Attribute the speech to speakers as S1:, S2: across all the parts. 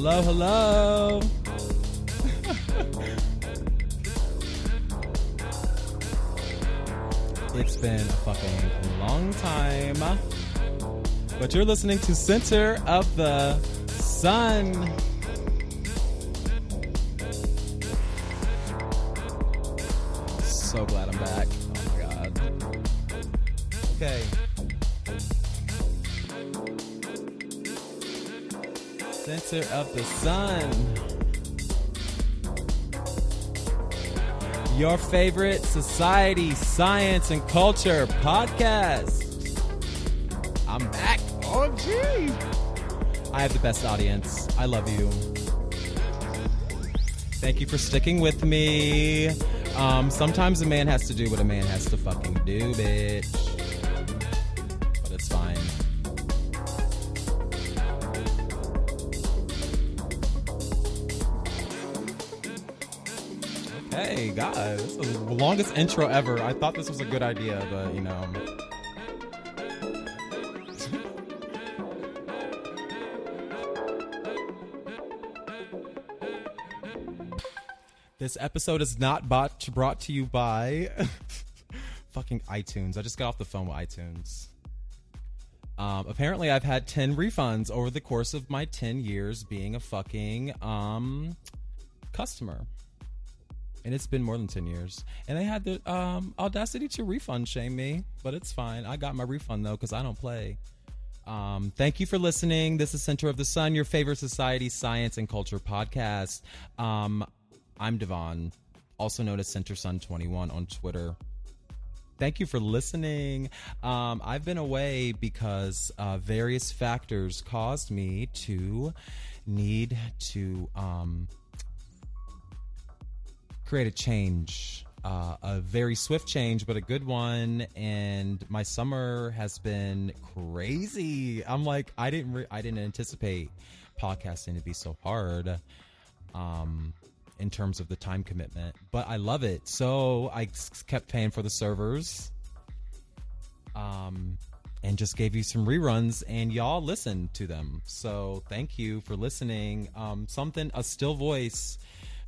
S1: Hello, hello. it's been a fucking long time. But you're listening to Center of the Sun. So glad I'm back. Oh my god. Okay. Center of the Sun. Your favorite society, science, and culture podcast. I'm back. Oh, gee. I have the best audience. I love you. Thank you for sticking with me. Um, sometimes a man has to do what a man has to fucking do, bitch. This is the longest intro ever. I thought this was a good idea, but you know. This episode is not bought, brought to you by fucking iTunes. I just got off the phone with iTunes. Um, apparently, I've had 10 refunds over the course of my 10 years being a fucking um, customer. And it's been more than 10 years. And they had the um, audacity to refund shame me, but it's fine. I got my refund though because I don't play. Um, thank you for listening. This is Center of the Sun, your favorite society, science, and culture podcast. Um, I'm Devon, also known as Center Sun 21 on Twitter. Thank you for listening. Um, I've been away because uh, various factors caused me to need to um, create a change, uh, a very swift change, but a good one. And my summer has been crazy. I'm like, I didn't, re- I didn't anticipate podcasting to be so hard. Um, in terms of the time commitment, but I love it. So I kept paying for the servers, um, and just gave you some reruns, and y'all listened to them. So thank you for listening. Um, something a still voice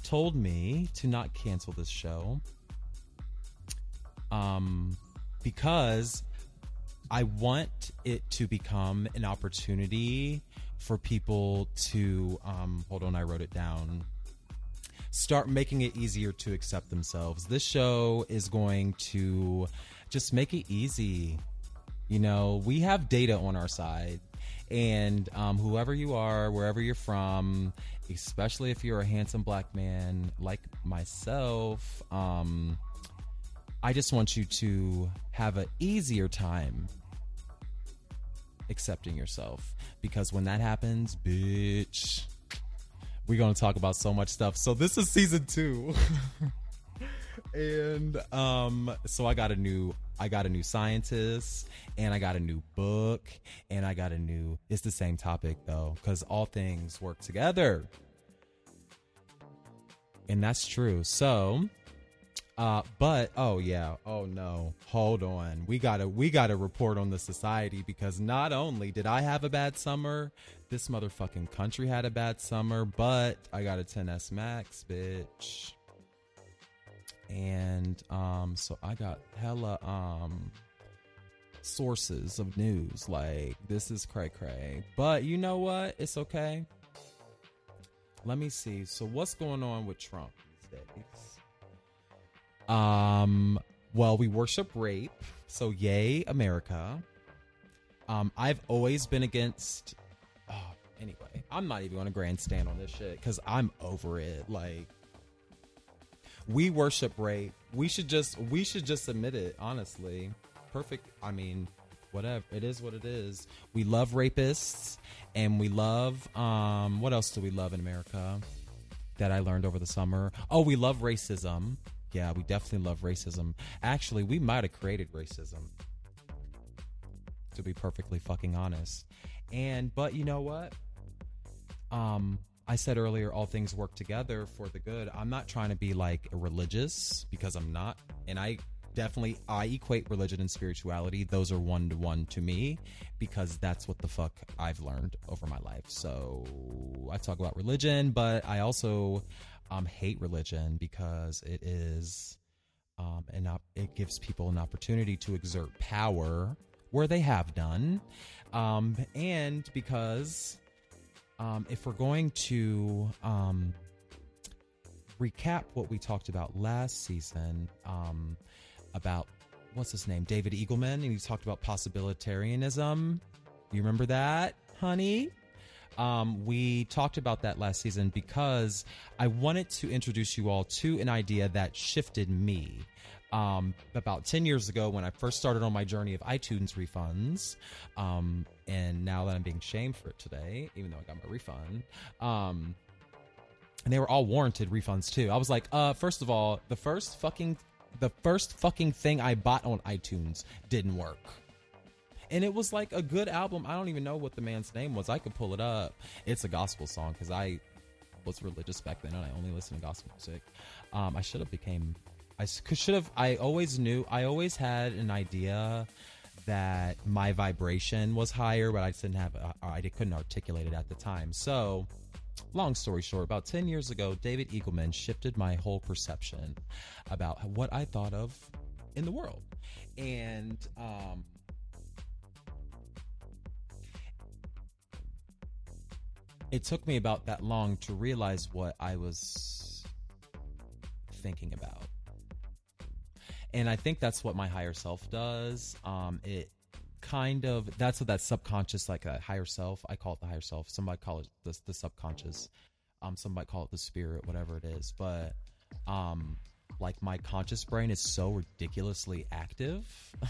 S1: told me to not cancel this show, um, because I want it to become an opportunity for people to um, hold on. I wrote it down start making it easier to accept themselves. This show is going to just make it easy. You know, we have data on our side. And um, whoever you are, wherever you're from, especially if you're a handsome black man like myself, um, I just want you to have an easier time accepting yourself. Because when that happens, bitch, we're going to talk about so much stuff. So this is season two. and um so I got a new I got a new scientist, and I got a new book, and I got a new. It's the same topic though, because all things work together, and that's true. So, uh, but oh yeah, oh no, hold on. We gotta we gotta report on the society because not only did I have a bad summer, this motherfucking country had a bad summer, but I got a XS Max, bitch. And um, so I got hella um sources of news like this is cray cray. But you know what? It's okay. Let me see. So what's going on with Trump these days? Um, well, we worship rape, so yay, America. Um, I've always been against. Oh, anyway, I'm not even going to grandstand on this shit because I'm over it. Like, we worship rape. We should just we should just admit it. Honestly, perfect. I mean, whatever. It is what it is. We love rapists, and we love. Um, what else do we love in America? That I learned over the summer. Oh, we love racism. Yeah, we definitely love racism. Actually, we might have created racism. To be perfectly fucking honest. And but you know what? Um I said earlier all things work together for the good. I'm not trying to be like religious because I'm not. And I definitely I equate religion and spirituality. Those are one to one to me because that's what the fuck I've learned over my life. So I talk about religion, but I also um, hate religion because it is um, and op- it gives people an opportunity to exert power where they have done, um, and because um, if we're going to um, recap what we talked about last season um, about what's his name, David Eagleman, and he talked about possibilitarianism. You remember that, honey? Um, we talked about that last season because I wanted to introduce you all to an idea that shifted me. Um, about 10 years ago, when I first started on my journey of iTunes refunds, um, and now that I'm being shamed for it today, even though I got my refund, um, and they were all warranted refunds too. I was like, uh, first of all, the first fucking, the first fucking thing I bought on iTunes didn't work and it was like a good album. I don't even know what the man's name was. I could pull it up. It's a gospel song because I was religious back then and I only listened to gospel music. Um, I should have became. I should have. I always knew. I always had an idea that my vibration was higher, but I didn't have. Uh, I couldn't articulate it at the time. So. Long story short, about 10 years ago, David Eagleman shifted my whole perception about what I thought of in the world. And um, it took me about that long to realize what I was thinking about. And I think that's what my higher self does. Um, it kind of that's what that subconscious, like a higher self. I call it the higher self. Somebody call it the, the subconscious. Um, some might call it the spirit, whatever it is. But um, like my conscious brain is so ridiculously active.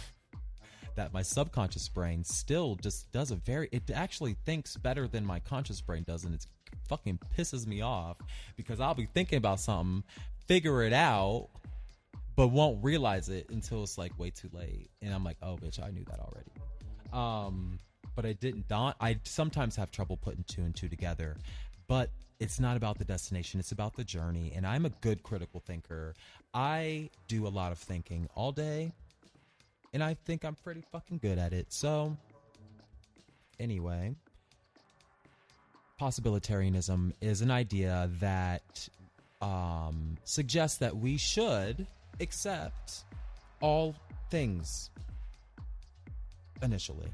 S1: that my subconscious brain still just does a very it actually thinks better than my conscious brain does and it fucking pisses me off because I'll be thinking about something, figure it out, but won't realize it until it's like way too late. And I'm like, oh bitch, I knew that already. Um, but I didn't daunt I sometimes have trouble putting two and two together. But it's not about the destination, it's about the journey. And I'm a good critical thinker. I do a lot of thinking all day and I think I'm pretty fucking good at it. So, anyway, possibilitarianism is an idea that um, suggests that we should accept all things initially,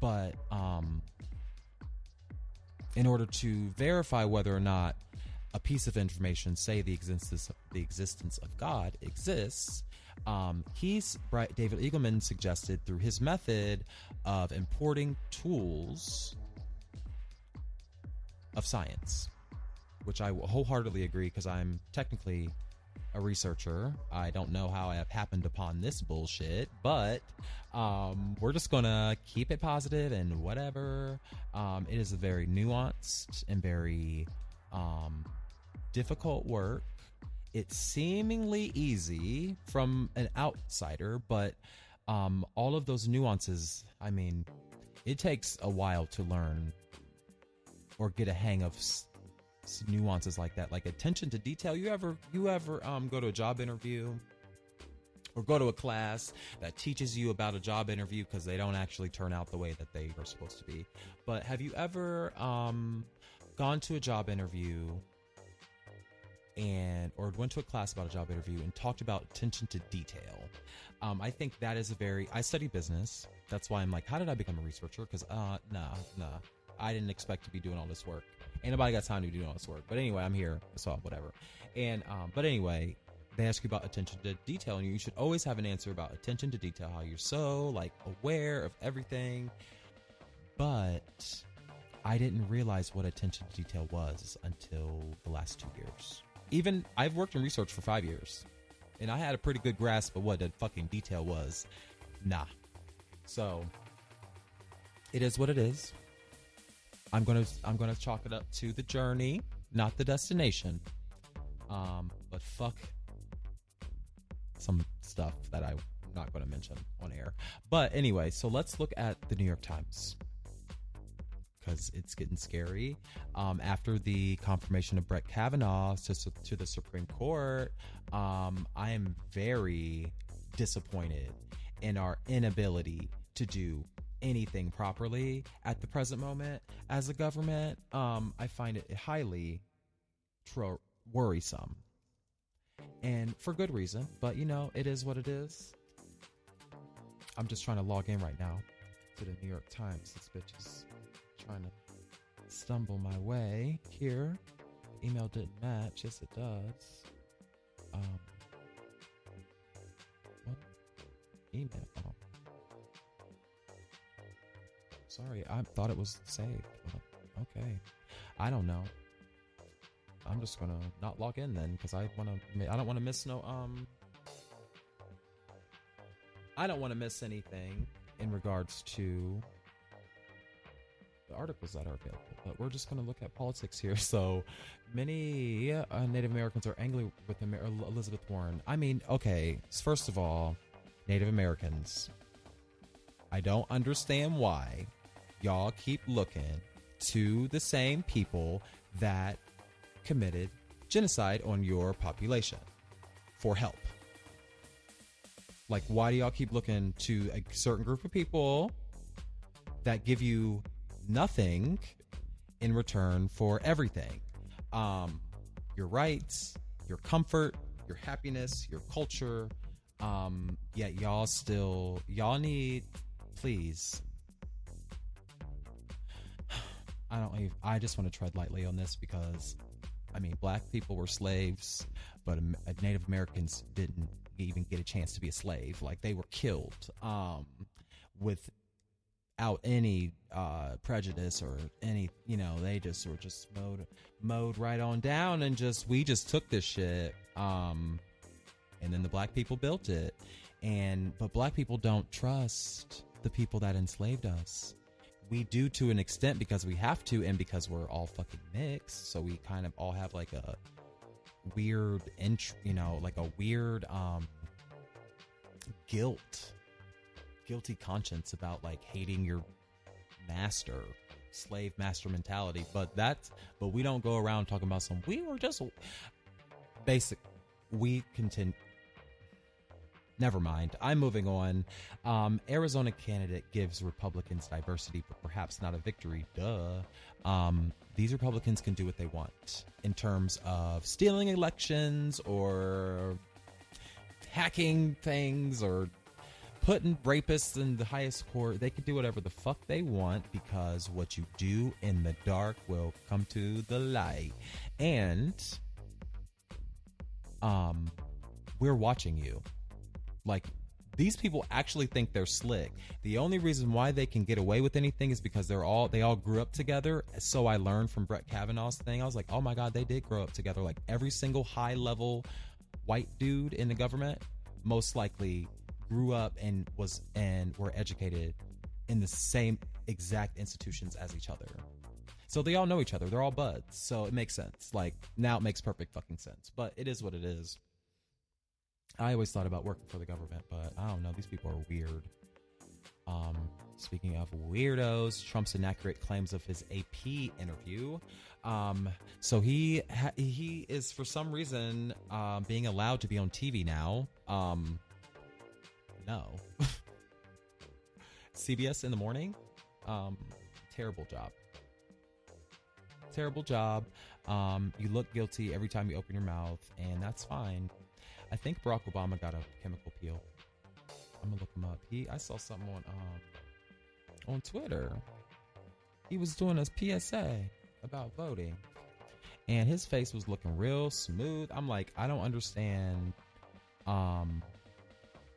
S1: but um, in order to verify whether or not a piece of information, say the existence of, the existence of God, exists, um, he's David Eagleman suggested through his method of importing tools of science, which I wholeheartedly agree because I'm technically a researcher. I don't know how I have happened upon this bullshit, but um, we're just gonna keep it positive and whatever. Um, it is a very nuanced and very um, difficult work it's seemingly easy from an outsider, but um, all of those nuances. I mean, it takes a while to learn or get a hang of nuances like that, like attention to detail. You ever you ever um, go to a job interview? or go to a class that teaches you about a job interview because they don't actually turn out the way that they are supposed to be. But have you ever um, gone to a job interview and or went to a class about a job interview and talked about attention to detail? Um, I think that is a very. I study business. That's why I'm like, how did I become a researcher? Because uh, nah, nah, I didn't expect to be doing all this work. Ain't nobody got time to do all this work. But anyway, I'm here, so whatever. And um, but anyway, they ask you about attention to detail, and you should always have an answer about attention to detail. How you're so like aware of everything, but I didn't realize what attention to detail was until the last two years. Even I've worked in research for five years, and I had a pretty good grasp of what a fucking detail was. Nah. So it is what it is. I'm gonna I'm gonna chalk it up to the journey, not the destination. Um, but fuck some stuff that I'm not to mention on air. But anyway, so let's look at the New York Times because it's getting scary. Um, after the confirmation of Brett Kavanaugh to, to the Supreme Court, um, I am very disappointed in our inability to do anything properly at the present moment as a government. Um, I find it highly worrisome and for good reason. But you know, it is what it is. I'm just trying to log in right now to the New York Times. This bitch is trying to stumble my way here. Email didn't match. Yes, it does. Um, what email? Sorry, I thought it was saved. Okay, I don't know. I'm just gonna not log in then because I want to. I don't want to miss no. Um, I don't want to miss anything in regards to the articles that are available. But we're just gonna look at politics here. So many uh, Native Americans are angry with Amer- Elizabeth Warren. I mean, okay. First of all, Native Americans. I don't understand why y'all keep looking to the same people that committed genocide on your population for help. Like, why do y'all keep looking to a certain group of people that give you nothing in return for everything? Um, your rights, your comfort, your happiness, your culture. Um, yet y'all still, y'all need, please. I don't even, I just want to tread lightly on this because I mean, black people were slaves, but Native Americans didn't even get a chance to be a slave. Like they were killed um, without any uh, prejudice or any, you know, they just were just mowed mowed right on down, and just we just took this shit. Um, and then the black people built it, and but black people don't trust the people that enslaved us we do to an extent because we have to and because we're all fucking mixed. So we kind of all have like a weird int- you know like a weird um guilt guilty conscience about like hating your master slave master mentality. But that's but we don't go around talking about some we were just basic we continue never mind. I'm moving on. Um, Arizona candidate gives Republicans diversity, but perhaps not a victory. Duh. Um, these Republicans can do what they want in terms of stealing elections or hacking things or putting rapists in the highest court. They can do whatever the fuck they want because what you do in the dark will come to the light. And um we're watching you. Like these people actually think they're slick. The only reason why they can get away with anything is because they're all they all grew up together. So I learned from Brett Kavanaugh's thing. I was like, oh my god, they did grow up together. Like every single high level white dude in the government most likely grew up and was and were educated in the same exact institutions as each other. So they all know each other. They're all buds. So it makes sense. Like now it makes perfect fucking sense. But it is what it is. I always thought about working for the government, but I don't know. These people are weird. Um, speaking of weirdos, Trump's inaccurate claims of his AP interview. Um, so he ha- he is for some reason um, being allowed to be on TV now. Um, no, CBS in the morning. Um, terrible job. Terrible job. Um, you look guilty every time you open your mouth, and that's fine. I think Barack Obama got a chemical peel. I'm gonna look him up. He, I saw something on um on Twitter. He was doing a PSA about voting, and his face was looking real smooth. I'm like, I don't understand um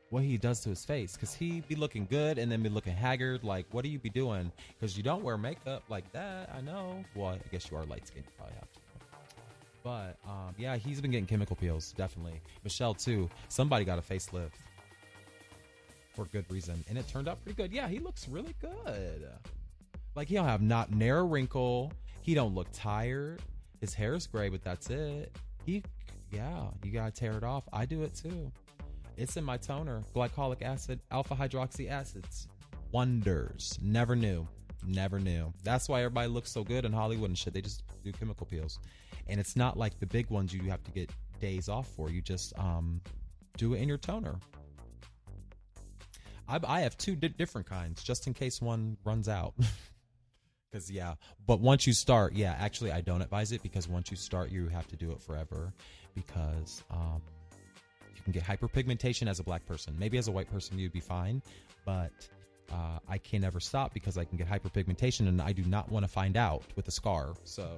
S1: what he does to his face because he be looking good and then be looking haggard. Like, what do you be doing? Because you don't wear makeup like that. I know. Well, I guess you are light skinned. You probably have to. But um, yeah, he's been getting chemical peels, definitely. Michelle too. Somebody got a facelift for good reason, and it turned out pretty good. Yeah, he looks really good. Like he don't have not near a wrinkle. He don't look tired. His hair is gray, but that's it. He, yeah, you gotta tear it off. I do it too. It's in my toner. Glycolic acid, alpha hydroxy acids. Wonders. Never knew. Never knew. That's why everybody looks so good in Hollywood and shit. They just do chemical peels. And it's not like the big ones you have to get days off for. You just um, do it in your toner. I, I have two di- different kinds just in case one runs out. Because, yeah, but once you start, yeah, actually, I don't advise it because once you start, you have to do it forever because um, you can get hyperpigmentation as a black person. Maybe as a white person, you'd be fine, but uh, I can never stop because I can get hyperpigmentation and I do not want to find out with a scar. So,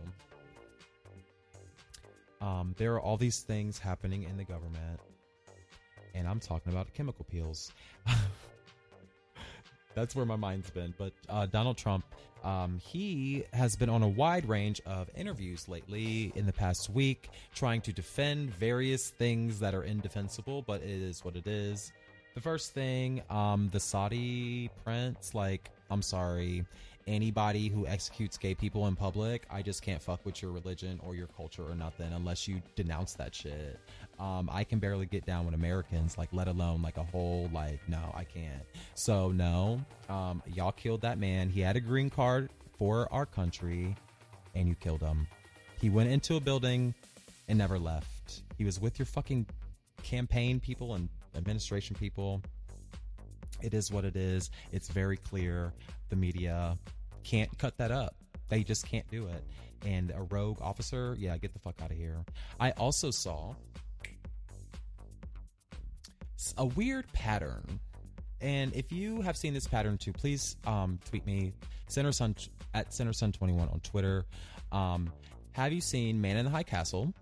S1: um, there are all these things happening in the government, and I'm talking about chemical peels. That's where my mind's been. But uh, Donald Trump, um, he has been on a wide range of interviews lately in the past week, trying to defend various things that are indefensible, but it is what it is. The first thing, um, the Saudi prince, like, I'm sorry, anybody who executes gay people in public, I just can't fuck with your religion or your culture or nothing unless you denounce that shit. Um, I can barely get down with Americans, like, let alone like a whole, like, no, I can't. So, no, um, y'all killed that man. He had a green card for our country and you killed him. He went into a building and never left. He was with your fucking campaign people and administration people. It is what it is. It's very clear. The media can't cut that up. They just can't do it. And a rogue officer, yeah, get the fuck out of here. I also saw a weird pattern. And if you have seen this pattern too, please um, tweet me, Center Sun at CenterSun21 on Twitter. Um, have you seen Man in the High Castle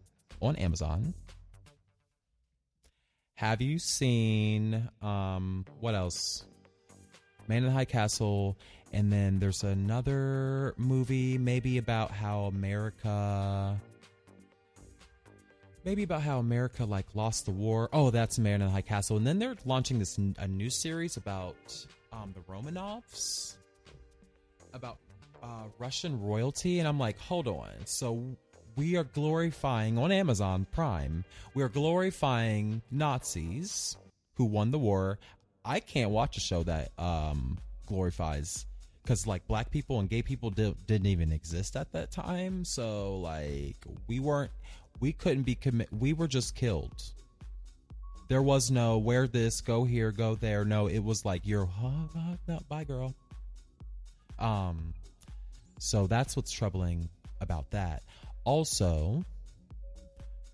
S1: on Amazon? Have you seen um, what else? Man in the High Castle, and then there's another movie, maybe about how America, maybe about how America like lost the war. Oh, that's Man in the High Castle, and then they're launching this a new series about um, the Romanovs, about uh, Russian royalty, and I'm like, hold on, so we are glorifying on Amazon Prime. We are glorifying Nazis who won the war. I can't watch a show that um, glorifies because like black people and gay people di- didn't even exist at that time. So like we weren't, we couldn't be commit. We were just killed. There was no wear this, go here, go there. No, it was like you're, huh, huh, no, bye girl. Um, so that's what's troubling about that also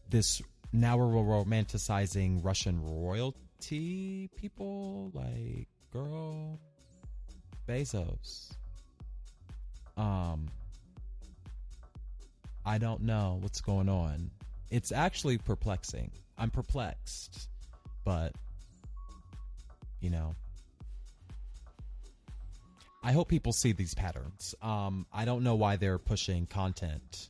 S1: this now we're romanticizing russian royalty people like girl bezos. Um i don't know what's going on. It's actually perplexing. I'm perplexed but you know. I hope people see these patterns. Um, I don't know why they're pushing content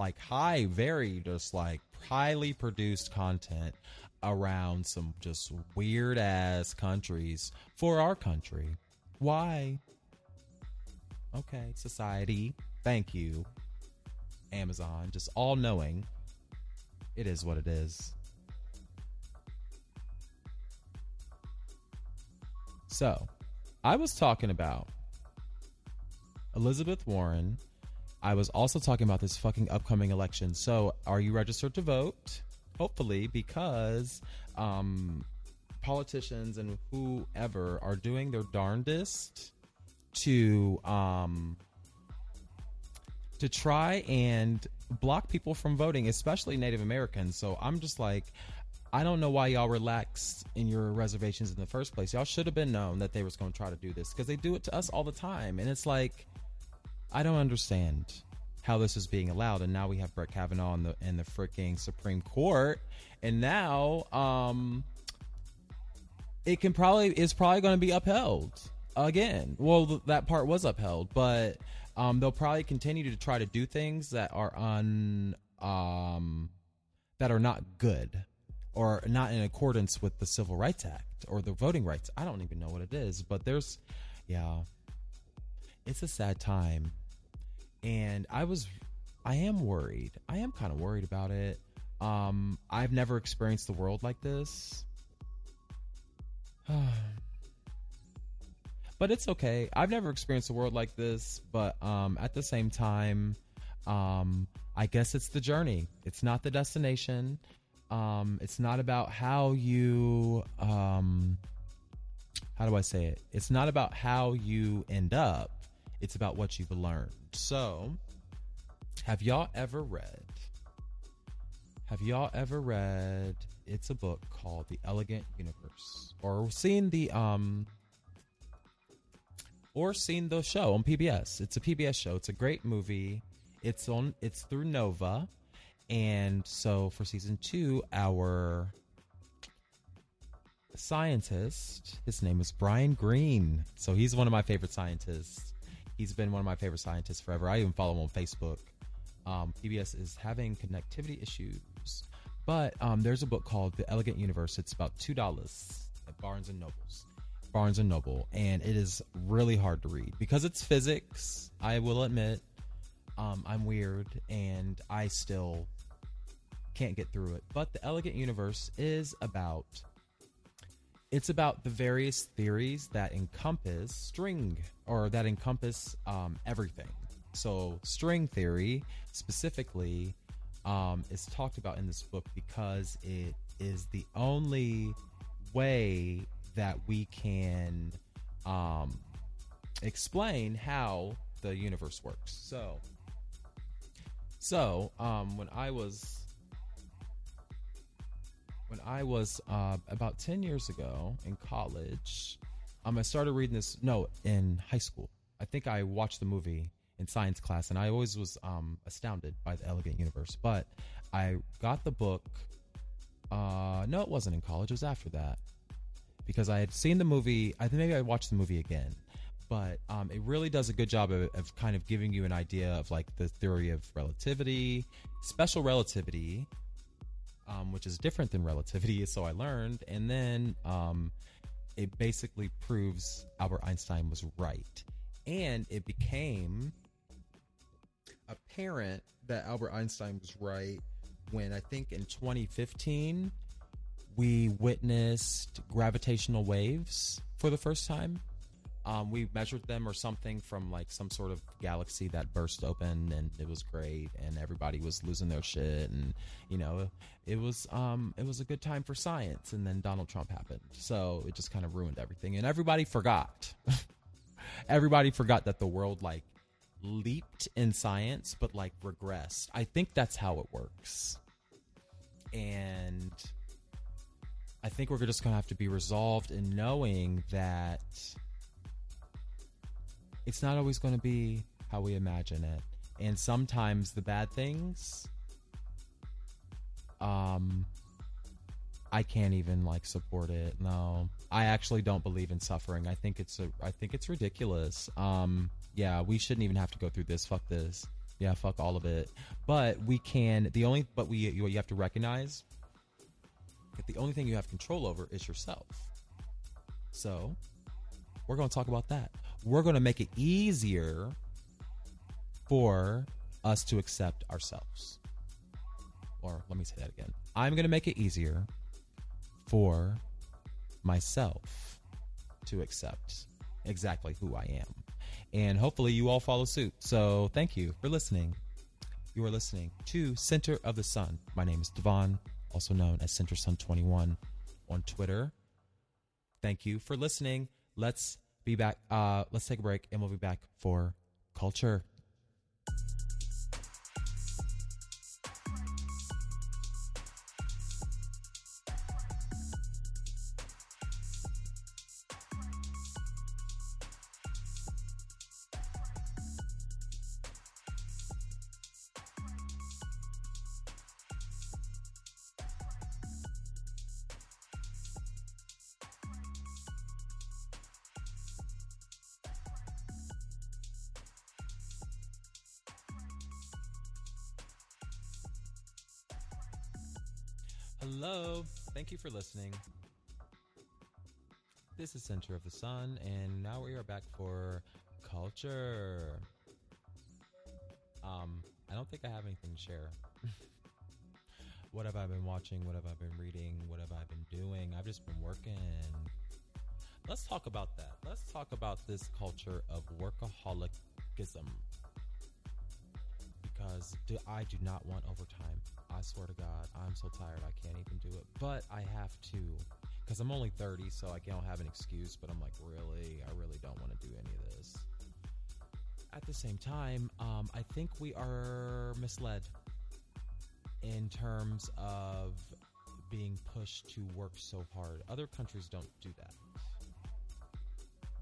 S1: like high, very just like highly produced content around some just weird ass countries for our country. Why? Okay, society. Thank you. Amazon, just all knowing. It is what it is. So, I was talking about Elizabeth Warren I was also talking about this fucking upcoming election. So, are you registered to vote? Hopefully, because um, politicians and whoever are doing their darndest to um, to try and block people from voting, especially Native Americans. So I'm just like, I don't know why y'all relaxed in your reservations in the first place. Y'all should have been known that they was going to try to do this because they do it to us all the time, and it's like, I don't understand how this is being allowed. And now we have Brett Kavanaugh in the in the freaking Supreme Court, and now um, it can probably is probably going to be upheld again. Well, that part was upheld, but um, they'll probably continue to try to do things that are un um, that are not good or not in accordance with the Civil Rights Act or the voting rights. I don't even know what it is, but there's, yeah, it's a sad time, and I was, I am worried. I am kind of worried about it. Um, I've never experienced the world like this. but it's okay. I've never experienced a world like this, but um, at the same time, um, I guess it's the journey. It's not the destination. Um, it's not about how you, um, how do I say it? It's not about how you end up. It's about what you've learned. So, have y'all ever read? Have y'all ever read? It's a book called The Elegant Universe, or seen the um or seen the show on PBS. It's a PBS show. It's a great movie. It's on it's through Nova. And so for season 2, our scientist, his name is Brian Greene. So he's one of my favorite scientists. He's been one of my favorite scientists forever. I even follow him on Facebook. Um, PBS is having connectivity issues, but um, there's a book called The Elegant Universe. It's about two dollars at Barnes and Nobles. Barnes and Noble, and it is really hard to read because it's physics. I will admit, um, I'm weird, and I still can't get through it. But the Elegant Universe is about it's about the various theories that encompass string or that encompass um, everything. So string theory specifically um, is talked about in this book because it is the only way that we can um, explain how the universe works. So, so um, when I was when I was uh, about ten years ago in college, um, I started reading this. No, in high school, I think I watched the movie in science class, and I always was um, astounded by the Elegant Universe. But I got the book. Uh, no, it wasn't in college. It was after that because I had seen the movie. I think maybe I watched the movie again, but um, it really does a good job of, of, kind of giving you an idea of like the theory of relativity, special relativity, um, which is different than relativity. So I learned, and then um, it basically proves Albert Einstein was right, and it became apparent that Albert Einstein was right when I think in 2015 we witnessed gravitational waves for the first time. Um, we measured them or something from like some sort of galaxy that burst open, and it was great, and everybody was losing their shit, and you know, it was um, it was a good time for science. And then Donald Trump happened, so it just kind of ruined everything, and everybody forgot. everybody forgot that the world like leaped in science, but like regressed. I think that's how it works, and I think we're just to have to be resolved in knowing that it's not always going to be how we imagine it. And sometimes the bad things, um, I can't even like support it. No, I actually don't believe in suffering. I think it's a, I think it's ridiculous. Um, yeah, we shouldn't even have to go through this. Fuck this. Yeah, fuck all of it. But we can. The only, but we, you, you have to recognize that the only thing you have control over is yourself. So, we're going to talk about that. We're going to make it easier for us to accept ourselves. Or let me say that again. I'm going to make it easier for myself to accept exactly who I am. And hopefully you all follow suit. So thank you for listening. You are listening to Center of the Sun. My name is Devon, also known as Center Sun 21 on Twitter. Thank you for listening. Let's be back. Uh, let's take a break and we'll be back for culture. Hello. Thank you for listening. This is Center of the Sun, and now we are back for culture. Um, I don't think I have anything to share. what have I been watching? What have I been reading? What have I been doing? I've just been working. Let's talk about that. Let's talk about this culture of workaholicism. Because do, I do not want overtime. I swear to God, I'm so tired. I can't even do it. But I have to. Because I'm only 30, so I don't have an excuse. But I'm like, really? I really don't want to do any of this. At the same time, um, I think we are misled in terms of being pushed to work so hard. Other countries don't do that.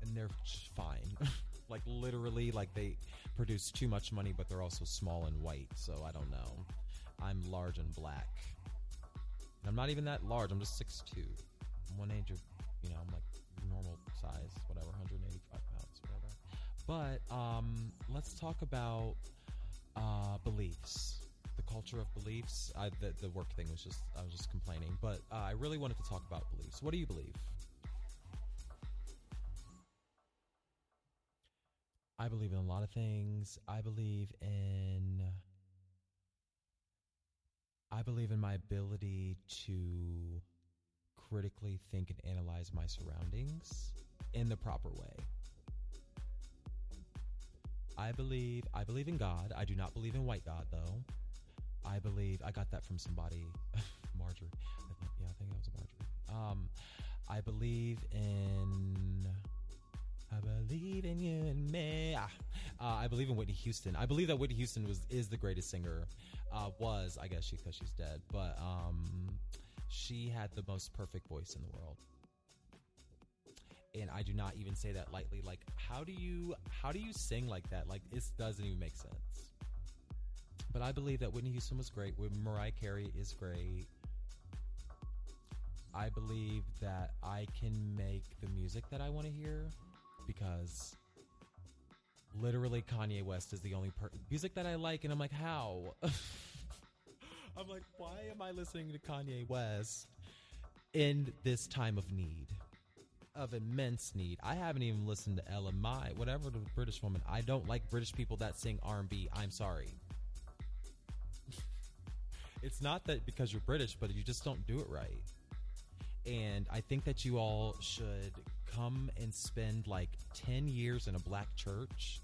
S1: And they're fine. like literally like they produce too much money but they're also small and white, so I don't know. I'm large and black. I'm not even that large. I'm just 6'2". I'm one age of, you know, I'm like normal size, whatever, 185 pounds, whatever. But um, let's talk about uh, beliefs the culture of beliefs. I, the, the work thing was just I was just complaining, but uh, I really wanted to talk about beliefs. What do you believe? I believe in a lot of things. I believe in I believe in my ability to critically think and analyze my surroundings in the proper way. I believe I believe in God. I do not believe in white God though. I believe I got that from somebody, Marjorie. I think, yeah, I think that was Marjorie. Um, I believe in. I believe in you and me. Ah, Uh, I believe in Whitney Houston. I believe that Whitney Houston was is the greatest singer. Uh, was I guess she because she's dead, but um, she had the most perfect voice in the world. And I do not even say that lightly. Like, how do you how do you sing like that? Like, it doesn't even make sense. But I believe that Whitney Houston was great. Mariah Carey is great. I believe that I can make the music that I want to hear because literally Kanye West is the only per- music that I like, and I'm like, how? I'm like, why am I listening to Kanye West in this time of need? Of immense need. I haven't even listened to LMI, whatever the British woman. I don't like British people that sing R&B. I'm sorry. it's not that because you're British, but you just don't do it right. And I think that you all should come and spend like 10 years in a black church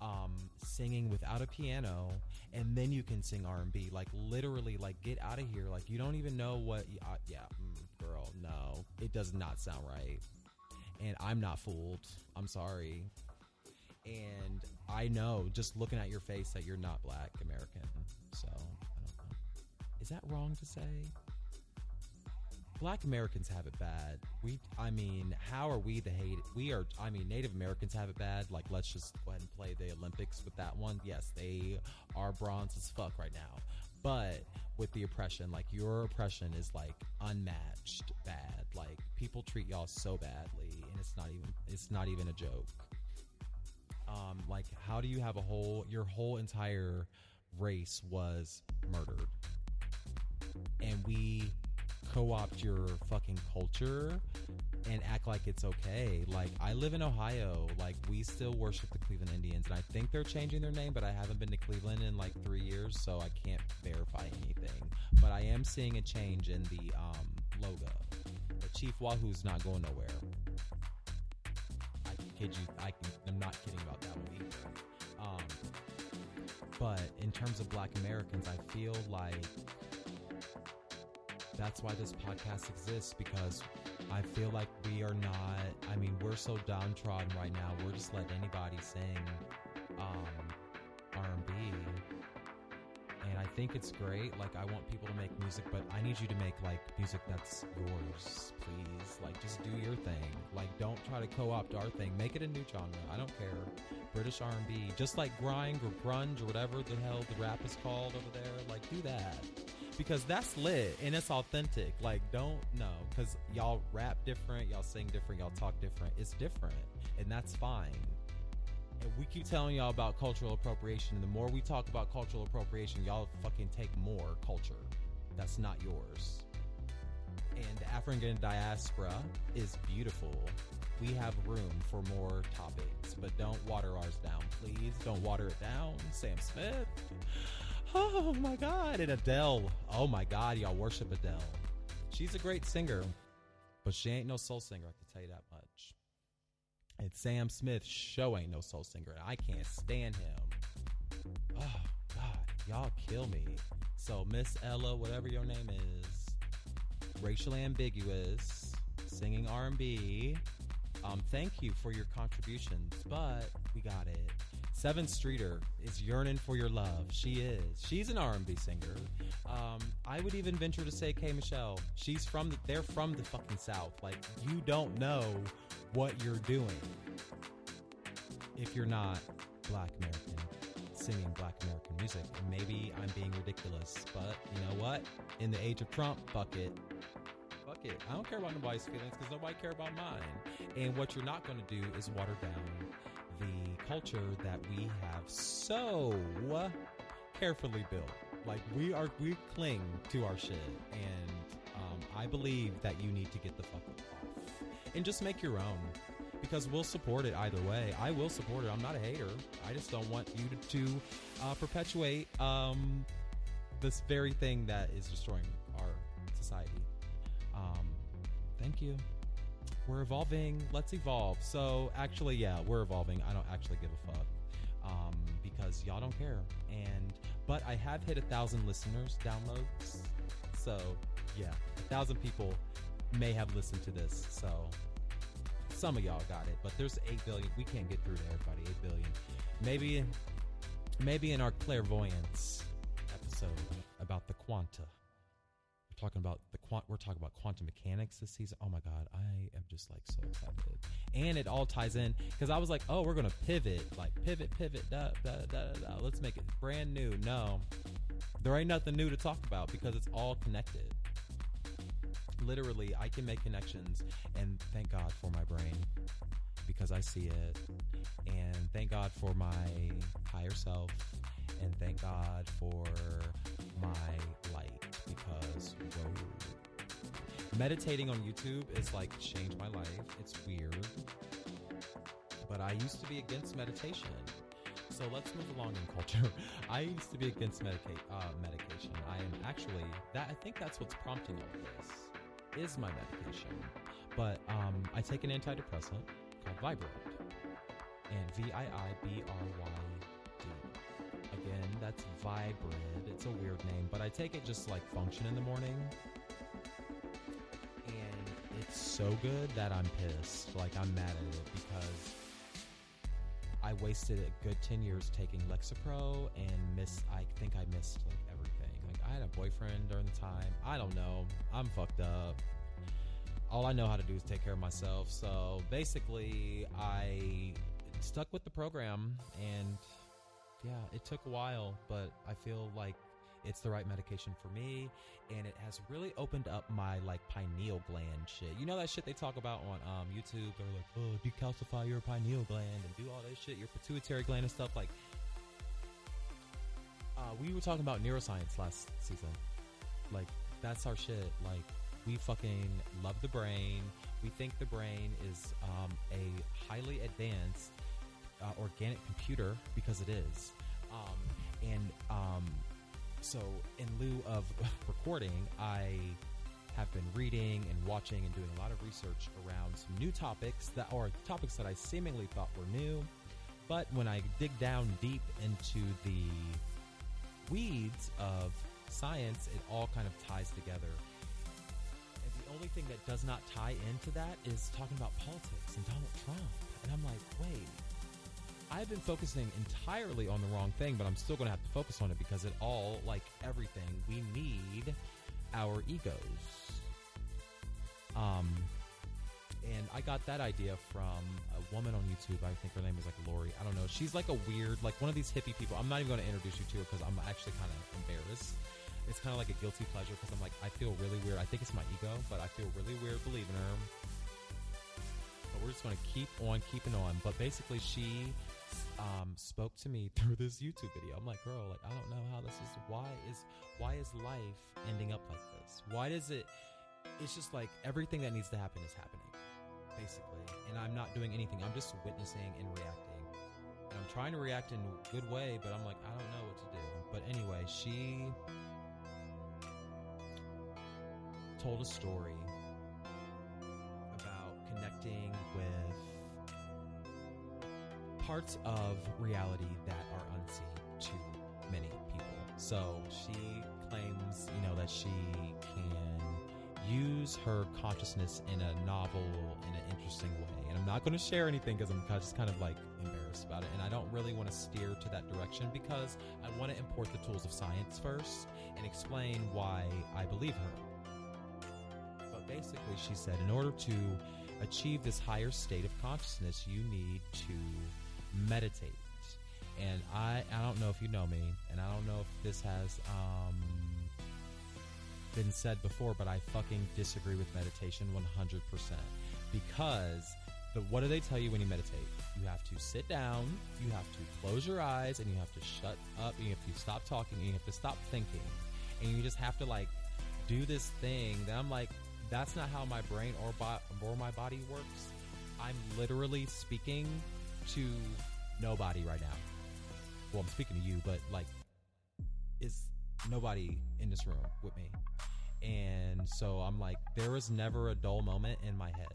S1: um, singing without a piano and then you can sing r&b like literally like get out of here. Like you don't even know what uh, yeah mm, girl no. It does not sound right. And i'm not fooled. I'm sorry. And i know just looking at your face that you're not black american. So i don't know. Is that wrong to say black americans have it bad. We i mean how are we the hate we are i mean native americans have it bad. Like let's just go ahead and play the olympics with that one. Yes they are bronze as fuck right now. But with the oppression like your oppression is like unmatched bad. Like people treat y'all so badly and it's not even it's not even a joke. Um like how do you have a whole your whole entire race was murdered? And we co-opt your fucking culture and act like it's okay. Like I live in Ohio, like we still worship the Cleveland Indians and I think they're changing their name, but I haven't been to Cleveland in like 3 years, so I can't verify anything. But I am seeing a change in the um, logo. The Chief Wahoo's not going nowhere. I kid you. I can, I'm not kidding about that one either. Um, but in terms of Black Americans, I feel like that's why this podcast exists because I feel like we are not. I mean, we're so downtrodden right now. We're just letting anybody sing um, R&B, and I think it's great. Like, I want people to make music, but I need you to make like music that's yours, please. Like, just do your thing. Like, don't try to co-opt our thing. Make it a new genre. I don't care. British R&B, just like grind or grunge or whatever the hell the rap is called over there. Like, do that because that's lit and it's authentic. Like, don't no, because y'all rap different, y'all sing different, y'all talk different. It's different, and that's fine. And we keep telling y'all about cultural appropriation. The more we talk about cultural appropriation, y'all fucking take more culture that's not yours. And the African diaspora is beautiful. We have room for more topics, but don't water ours down, please. Don't water it down. Sam Smith. Oh my God. And Adele. Oh my God. Y'all worship Adele. She's a great singer, but she ain't no soul singer, I can tell you that much. And Sam Smith show ain't no soul singer, I can't stand him. Oh God, y'all kill me. So Miss Ella, whatever your name is, racially ambiguous, singing R&B. Um, thank you for your contributions, but we got it. Sevyn Streeter is yearning for your love. She is. She's an R&B singer. Um, I would even venture to say K Michelle. She's from. The, they're from the fucking South. Like you don't know what you're doing if you're not Black American singing Black American music. And maybe I'm being ridiculous, but you know what? In the age of Trump, fuck it. Fuck it. I don't care about nobody's feelings because nobody care about mine. And what you're not going to do is water down the culture that we have so carefully built. Like we are, we cling to our shit, and um, I believe that you need to get the fuck off and just make your own because we'll support it either way. I will support it. I'm not a hater. I just don't want you to, to uh, perpetuate um, this very thing that is destroying our society. Um, thank you. We're evolving. Let's evolve. So actually, yeah, we're evolving. I don't actually give a fuck um, because y'all don't care. And but I have hit a thousand listeners downloads. So yeah, a thousand people may have listened to this. So some of y'all got it, but there's eight billion. We can't get through to everybody. Eight billion. Maybe, maybe in our clairvoyance episode about the quanta. Talking about the quant. We're talking about quantum mechanics this season. Oh my god, I am just like so excited, and it all ties in because I was like, oh, we're gonna pivot, like pivot, pivot, da da da. da. Let's make it brand new. No, there ain't nothing new to talk about because it's all connected literally I can make connections and thank God for my brain because I see it and thank God for my higher self and thank God for my light because whoa. meditating on YouTube is like changed my life. It's weird. But I used to be against meditation. So let's move along in culture. I used to be against medica- uh, medication. I am actually that. I think that's what's prompting all of this is my medication. But um, I take an antidepressant called Viibryd, and V I I B R Y that's Viibryd. It's a weird name, but I take it just like function in the morning. And it's so good that I'm pissed. Like, I'm mad at it because I wasted a good 10 years taking Lexapro and miss I think I missed like everything. Like I had a boyfriend during the time. I don't know. I'm fucked up. All I know how to do is take care of myself. So basically, I stuck with the program and yeah, it took a while, but I feel like it's the right medication for me and it has really opened up my like pineal gland shit. You know that shit they talk about on um, youtube? They're like oh decalcify your pineal gland and do all that shit your pituitary gland and stuff like uh, we were talking about neuroscience last season. Like that's our shit. Like we fucking love the brain. We think the brain is um, a highly advanced uh, organic computer because it is um, and um, so in lieu of recording, I have been reading and watching and doing a lot of research around some new topics that are topics that I seemingly thought were new. But when I dig down deep into the weeds of science, it all kind of ties together. And the only thing that does not tie into that is talking about politics and Donald Trump. And I'm like, wait, I've been focusing entirely on the wrong thing, but I'm still going to have to focus on it because it all, like everything, we need our egos. Um, and I got that idea from a woman on YouTube. I think her name is like Lori. I don't know. She's like a weird, like one of these hippie people. I'm not even going to introduce you to her because I'm actually kind of embarrassed. It's kind of like a guilty pleasure because I'm like, I feel really weird. I think it's my ego, but I feel really weird believing her. We're just going to keep on keeping on. But basically, she um, spoke to me through this YouTube video. I'm like, girl, like I don't know how this is. Why is why is life ending up like this? Why does it? It's just like everything that needs to happen is happening, basically, and I'm not doing anything. I'm just witnessing and reacting, and I'm trying to react in a good way, but I'm like, I don't know what to do. But anyway, she told a story connecting with parts of reality that are unseen to many people. So she claims, you know, that she can use her consciousness in a novel, in an interesting way. And I'm not going to share anything because I'm just kind of like embarrassed about it. And I don't really want to steer to that direction because I want to import the tools of science first and explain why I believe her. But basically, she said, in order to achieve this higher state of consciousness, you need to meditate. And I, I don't know if you know me, and I don't know if this has um, been said before, but I fucking disagree with meditation 100%. Because the, what do they tell you when you meditate? You have to sit down, you have to close your eyes, and you have to shut up, and you have to stop talking, and you have to stop thinking. And you just have to like do this thing that I'm like, that's not how my brain or, bo- or my body works. I'm literally speaking to nobody right now. Well, I'm speaking to you, but like, is nobody in this room with me. And so I'm like, there is never a dull moment in my head.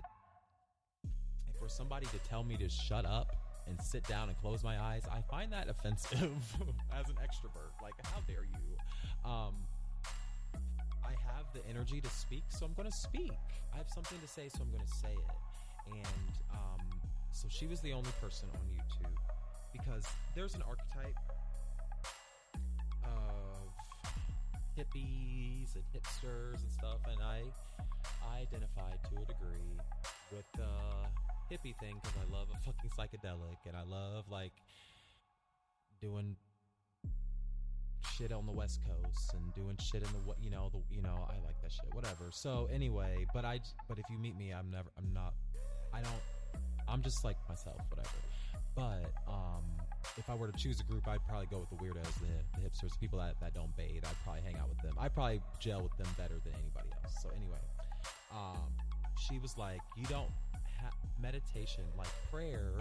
S1: And for somebody to tell me to shut up and sit down and close my eyes, I find that offensive as an extrovert. Like, how dare you? Um, I have the energy to speak, so I'm going to speak. I have something to say, so I'm going to say it. And um, so she was the only person on YouTube because there's an archetype of hippies and hipsters and stuff, and I I identified to a degree with the hippie thing because I love a fucking psychedelic and I love like doing shit on the west coast and doing shit in the you know the you know I like that shit whatever. So anyway but I but if you meet me I'm never I'm not I don't I'm just like myself whatever. But um if I were to choose a group I'd probably go with the weirdos the, the hipsters the people that, that don't bathe I'd probably hang out with them. I'd probably gel with them better than anybody else. So anyway um she was like you don't meditation like prayer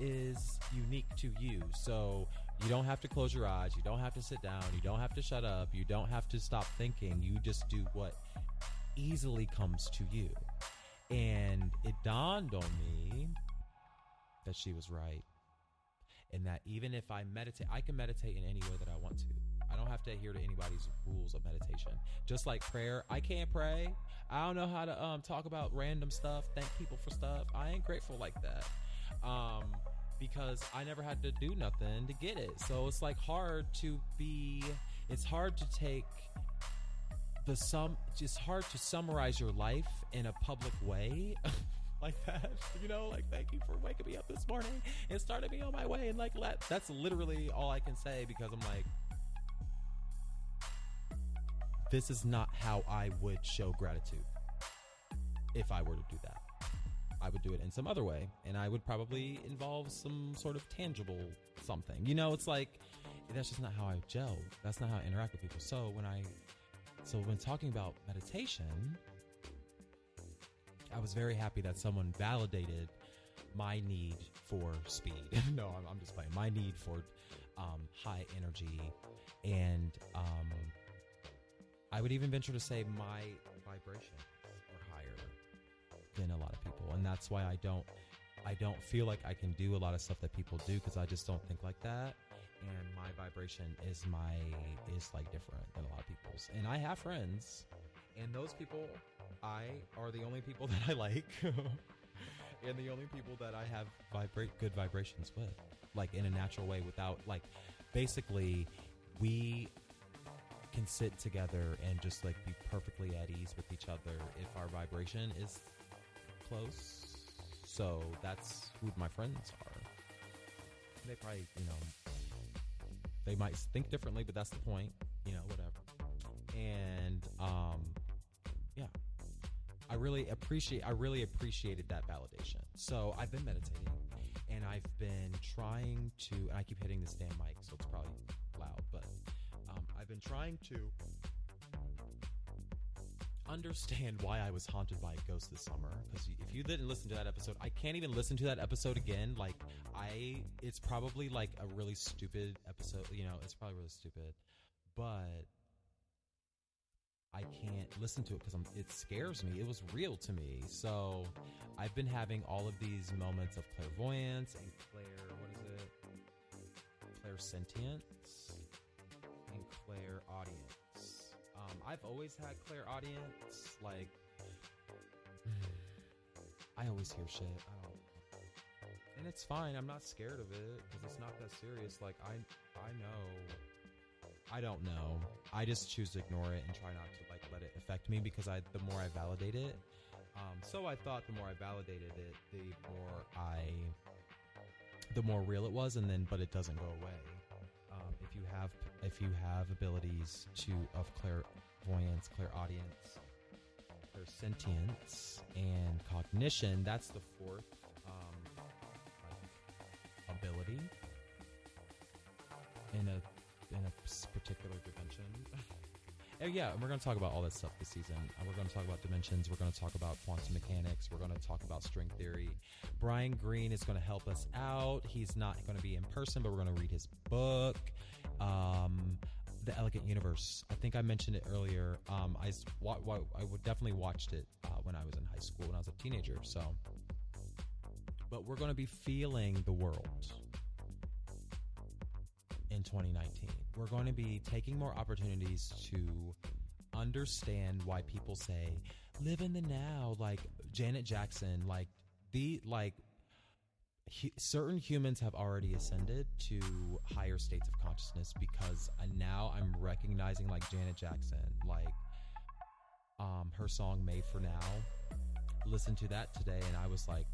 S1: is unique to you. So you don't have to close your eyes you don't have to sit down you don't have to shut up you don't have to stop thinking you just do what easily comes to you and it dawned on me that she was right and that even if i meditate i can meditate in any way that i want to I don't have to adhere to anybody's rules of meditation. Just like prayer, I can't pray. I don't know how to um, talk about random stuff, thank people for stuff. I ain't grateful like that. Um, because I never had to do nothing to get it. So it's like hard to be it's hard to take the sum it's hard to summarize your life in a public way. like that, you know, like thank you for waking me up this morning and starting me on my way, and like let that's literally all I can say because I'm like, this is not how I would show gratitude if I were to do that. I would do it in some other way, and I would probably involve some sort of tangible something. You know, it's like that's just not how I gel. That's not how I interact with people. So when I, so when talking about meditation, I was very happy that someone validated my need for speed. no, I'm, I'm, just playing. My need for um, high energy, and um, I would even venture to say my vibration are higher than a lot of that's why I don't I don't feel like I can do a lot of stuff that people do because I just don't think like that. And my vibration is my is like different than a lot of people's. And I have friends, and those people I are the only people that I like. and the only people that I have vibrate good vibrations with, like in a natural way, without like, basically, we can sit together and just like be perfectly at ease with each other if our vibration is close. So that's who my friends are. They probably, you know, they might think differently, but that's the point, you know, whatever. And um, yeah, I really appreciate I really appreciated that validation. So I've been meditating and I've been trying to and I keep hitting this damn mic, so it's probably loud, but um, I've been trying to understand why I was haunted by a ghost this summer. Because if you didn't listen to that episode, I can't even listen to that episode again. Like I, it's probably like a really stupid episode. You know, it's probably really stupid, but I can't listen to it because it scares me. It was real to me. So I've been having all of these moments of clairvoyance and clair, what is it? Clairsentience and clairaudience. Um, I've always had clairaudience. Like, I always hear shit. I don't. And it's fine. I'm not scared of it because it's not that serious. Like I, I know I don't know. I just choose to ignore it and try not to like let it affect me because I the more I validate it. Um, so I thought the more I validated it, the more I, the more real it was, and then but it doesn't go away. If you have if you have abilities to of clairvoyance, clairaudience, clairsentience, and cognition, that's the fourth um, ability in a in a particular dimension. and yeah, we're going to talk about all that stuff this season. And we're going to talk about dimensions. We're going to talk about quantum mechanics. We're going to talk about string theory. Brian Greene is going to help us out. He's not going to be in person, but we're going to read his book, um, The Elegant Universe. I think I mentioned it earlier. Um, I, I would definitely watched it uh, when I was in high school, when I was a teenager. So, but we're going to be feeling the world in 2019. We're going to be taking more opportunities to understand why people say live in the now like Janet Jackson like the like certain humans have already ascended to higher states of consciousness because now I'm recognizing like Janet Jackson like um her song made for now Listen to that today and I was like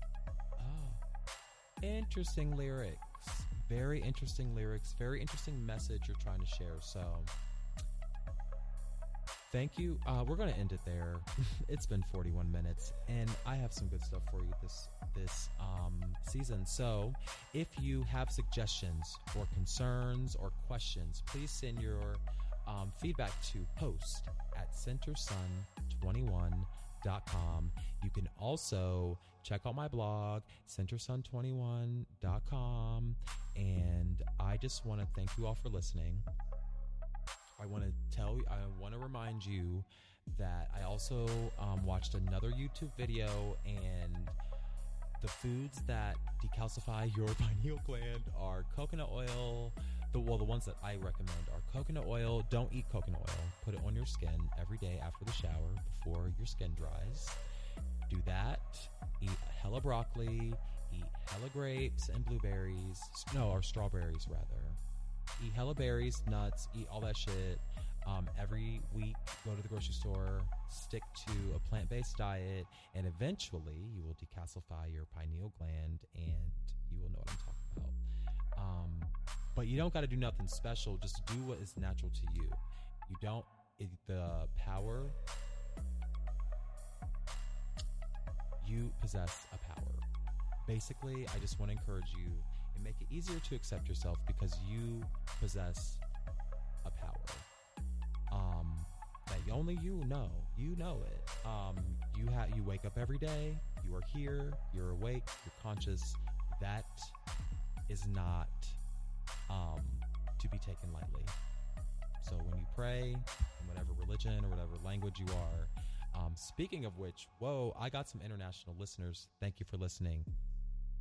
S1: oh interesting lyrics very interesting lyrics, very interesting message you're trying to share. So, thank you. Uh, we're going to end it there. it's been 41 minutes, and I have some good stuff for you this this um, season. So, if you have suggestions or concerns or questions, please send your um, feedback to post at centersun21 centersun21.com. You can also check out my blog, centersun21.com. And I just want to thank you all for listening. I want to tell you, I want to remind you that I also um, watched another YouTube video and the foods that decalcify your pineal gland are coconut oil. The well, the ones that I recommend are coconut oil. Don't eat coconut oil. Put it on your skin every day after the shower before your skin dries. Do that. Eat hella broccoli. Eat hella grapes and blueberries. No, or strawberries rather eat hella berries, nuts, eat all that shit. Um, every week, go to the grocery store, stick to a plant based diet, and eventually you will decalcify your pineal gland and you will know what I'm talking about. Um, but you don't got to do nothing special, just do what is natural to you. You don't, it, the power, you possess a power. Basically, I just want to encourage you and make it easier to accept yourself because you possess a power um, that only you know. You know it. Um, you have you wake up every day. You are here. You're awake. You're conscious. That is not um, to be taken lightly. So when you pray, in whatever religion or whatever language you are, Um, speaking of which, whoa, I got some international listeners. Thank you for listening.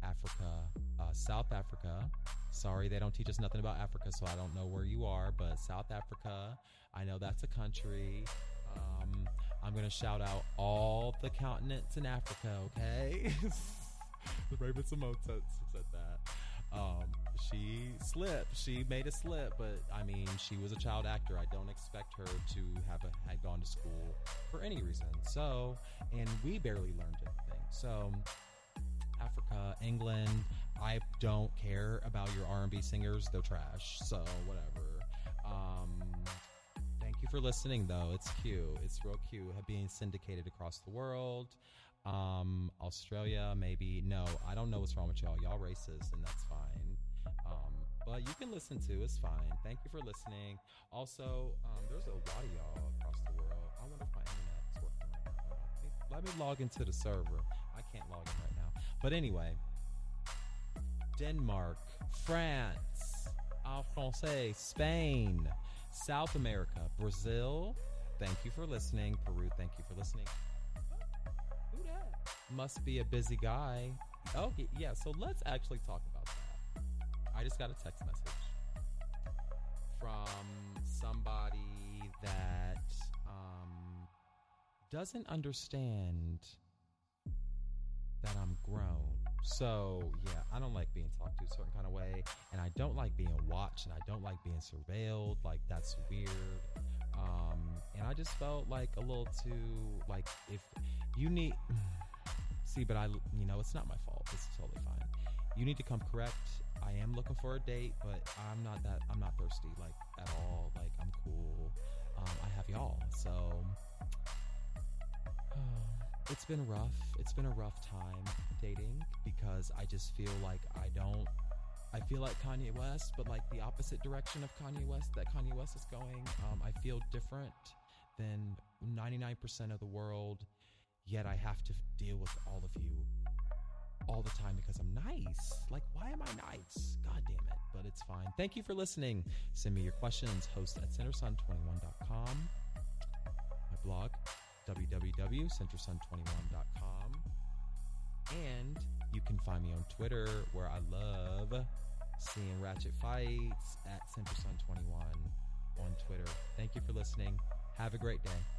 S1: Africa, uh, South Africa. Sorry, they don't teach us nothing about Africa, so I don't know where you are, but South Africa, I know that's a country. Um, I'm going to shout out all the continents in Africa, okay? the Raven-Symoné said that. Um, she slipped. She made a slip, but I mean, she was a child actor. I don't expect her to have a, had gone to school for any reason. So, and we barely learned anything. So, Africa, England. I don't care about your R&B singers; they're trash. So whatever. Um, thank you for listening, though. It's cute. It's real cute. Being syndicated across the world. Um, Australia, maybe. No, I don't know what's wrong with y'all. Y'all racist, and that's fine. Um, but you can listen too. It's fine. Thank you for listening. Also, um, there's a lot of y'all across the world. I wonder if my internet's working right now. Let me log into the server. I can't log in right now. But anyway, Denmark, France, en français, Spain, South America, Brazil. Thank you for listening. Peru, thank you for listening. Who that? Must be a busy guy. Okay, yeah, so let's actually talk about that. I just got a text message from somebody that um, doesn't understand that I'm grown. So, yeah, I don't like being talked to a certain kind of way, and I don't like being watched, and I don't like being surveilled. Like, that's weird. Um, and I just felt like a little too, like, if you need, see, but I, you know, it's not my fault. It's totally fine. You need to come correct. I am looking for a date, but I'm not that, I'm not thirsty, like, at all. Like, I'm cool. Um, I have y'all. So, it's been rough. It's been a rough time dating because I just feel like I don't. I feel like Kanye West, but like the opposite direction of Kanye West that Kanye West is going. Um, I feel different than 99% of the world, yet I have to deal with all of you all the time because I'm nice. Like, why am I nice? God damn it. But it's fine. Thank you for listening. Send me your questions, host at centersun21.com. My blog, www.centersun21.com. And you can find me on Twitter where I love seeing ratchet fights at centersun21 on Twitter. Thank you for listening. Have a great day.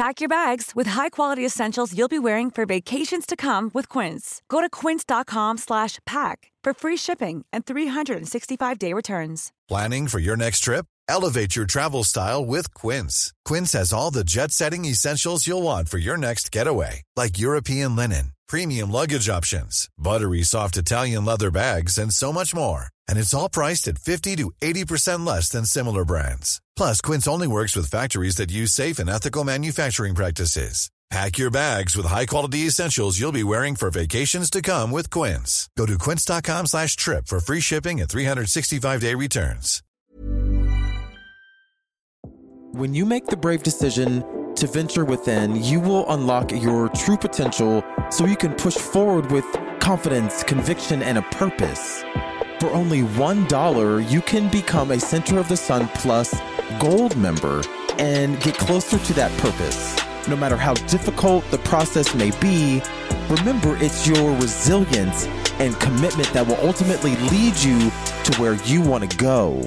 S2: Pack your bags with high-quality essentials you'll be wearing for vacations to come with Quince. Go to quince.com/pack for free shipping and 365-day returns.
S3: Planning for your next trip? Elevate your travel style with Quince. Quince has all the jet-setting essentials you'll want for your next getaway, like European linen, premium luggage options, buttery soft Italian leather bags, and so much more. And it's all priced at 50 to 80% less than similar brands. Plus, Quince only works with factories that use safe and ethical manufacturing practices. Pack your bags with high-quality essentials you'll be wearing for vacations to come with Quince. Go to quince.com slash trip for free shipping and 365-day returns.
S1: When you make the brave decision to venture within, you will unlock your true potential so you can push forward with confidence, conviction, and a purpose. For only $1, you can become a Center of the Sun Plus Gold member and get closer to that purpose. No matter how difficult the process may be, remember it's your resilience and commitment that will ultimately lead you to where you want to go.